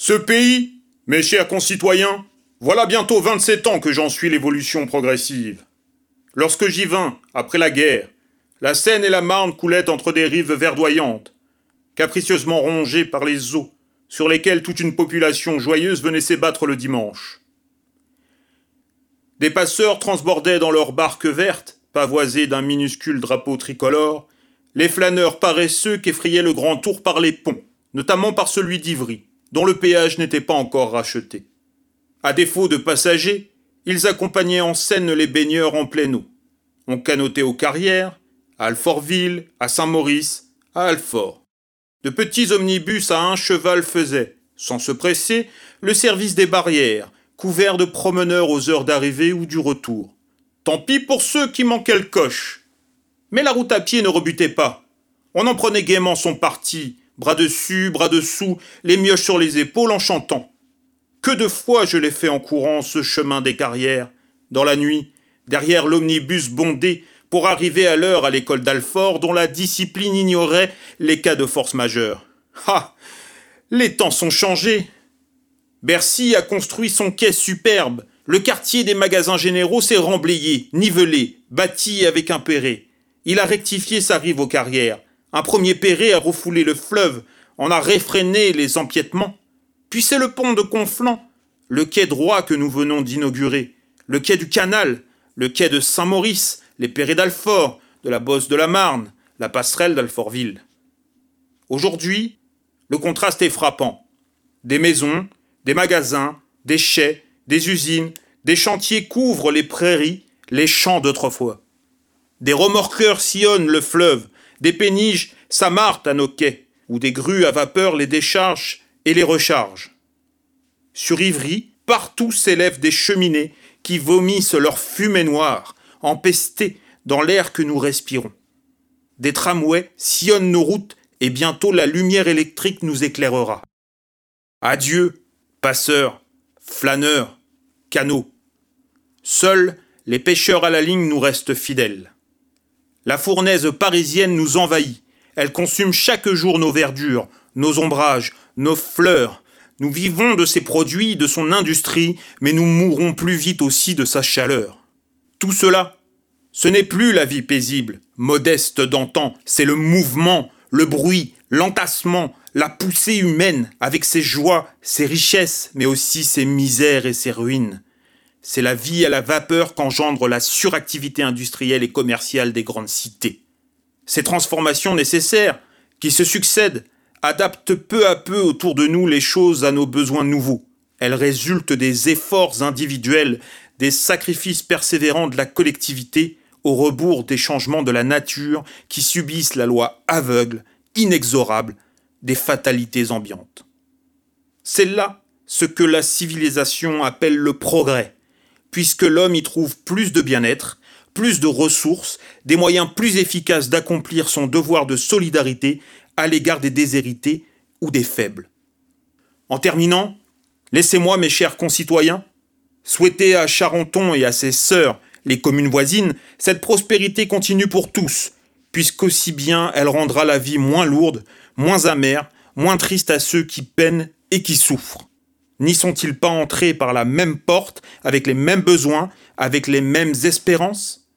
Ce pays, mes chers concitoyens, voilà bientôt 27 ans que j'en suis l'évolution progressive. Lorsque j'y vins, après la guerre, la Seine et la Marne coulaient entre des rives verdoyantes, capricieusement rongées par les eaux, sur lesquelles toute une population joyeuse venait s'ébattre le dimanche. Des passeurs transbordaient dans leurs barques vertes, pavoisées d'un minuscule drapeau tricolore, les flâneurs paresseux qu'effrayait le grand tour par les ponts, notamment par celui d'Ivry, dont le péage n'était pas encore racheté. À défaut de passagers, ils accompagnaient en scène les baigneurs en pleine eau. On canotait aux carrières, à Alfortville, à Saint-Maurice, à Alfort. De petits omnibus à un cheval faisaient, sans se presser, le service des barrières, couverts de promeneurs aux heures d'arrivée ou du retour. Tant pis pour ceux qui manquaient le coche. Mais la route à pied ne rebutait pas. On en prenait gaiement son parti, bras dessus, bras dessous, les mioches sur les épaules en chantant. Que de fois je l'ai fait en courant ce chemin des carrières, dans la nuit, derrière l'omnibus bondé, pour arriver à l'heure à l'école d'Alfort dont la discipline ignorait les cas de force majeure. Ah Les temps sont changés Bercy a construit son quai superbe, le quartier des magasins généraux s'est remblayé, nivelé, bâti avec un. Il a rectifié sa rive aux carrières. Un premier perret a refoulé le fleuve, en a réfréné les empiètements. Puis c'est le pont de Conflans, le quai droit que nous venons d'inaugurer, le quai du Canal, le quai de Saint-Maurice, les perrets d'Alfort, de la Bosse de la Marne, la passerelle d'Alfortville. Aujourd'hui, le contraste est frappant. Des maisons, des magasins, des chais, des usines, des chantiers couvrent les prairies, les champs d'autrefois. Des remorqueurs sillonnent le fleuve, des péniges s'amarrent à nos quais, où des grues à vapeur les déchargent et les rechargent. Sur Ivry, partout s'élèvent des cheminées qui vomissent leur fumée noire, empestée dans l'air que nous respirons. Des tramways sillonnent nos routes et bientôt la lumière électrique nous éclairera. Adieu, passeurs, flâneurs, canaux. Seuls les pêcheurs à la ligne nous restent fidèles. La fournaise parisienne nous envahit. Elle consume chaque jour nos verdures, nos ombrages, nos fleurs. Nous vivons de ses produits, de son industrie, mais nous mourrons plus vite aussi de sa chaleur. Tout cela, ce n'est plus la vie paisible, modeste d'antan, c'est le mouvement, le bruit, l'entassement, la poussée humaine, avec ses joies, ses richesses, mais aussi ses misères et ses ruines. C'est la vie à la vapeur qu'engendre la suractivité industrielle et commerciale des grandes cités. Ces transformations nécessaires, qui se succèdent, adaptent peu à peu autour de nous les choses à nos besoins nouveaux. Elles résultent des efforts individuels, des sacrifices persévérants de la collectivité, au rebours des changements de la nature qui subissent la loi aveugle, inexorable, des fatalités ambiantes. C'est là ce que la civilisation appelle le progrès, puisque l'homme y trouve plus de bien-être, plus de ressources, des moyens plus efficaces d'accomplir son devoir de solidarité à l'égard des déshérités ou des faibles. En terminant, laissez-moi, mes chers concitoyens, souhaiter à Charenton et à ses sœurs, les communes voisines, cette prospérité continue pour tous, puisqu'aussi bien elle rendra la vie moins lourde, moins amère, moins triste à ceux qui peinent et qui souffrent. N'y sont-ils pas entrés par la même porte, avec les mêmes besoins, avec les mêmes espérances?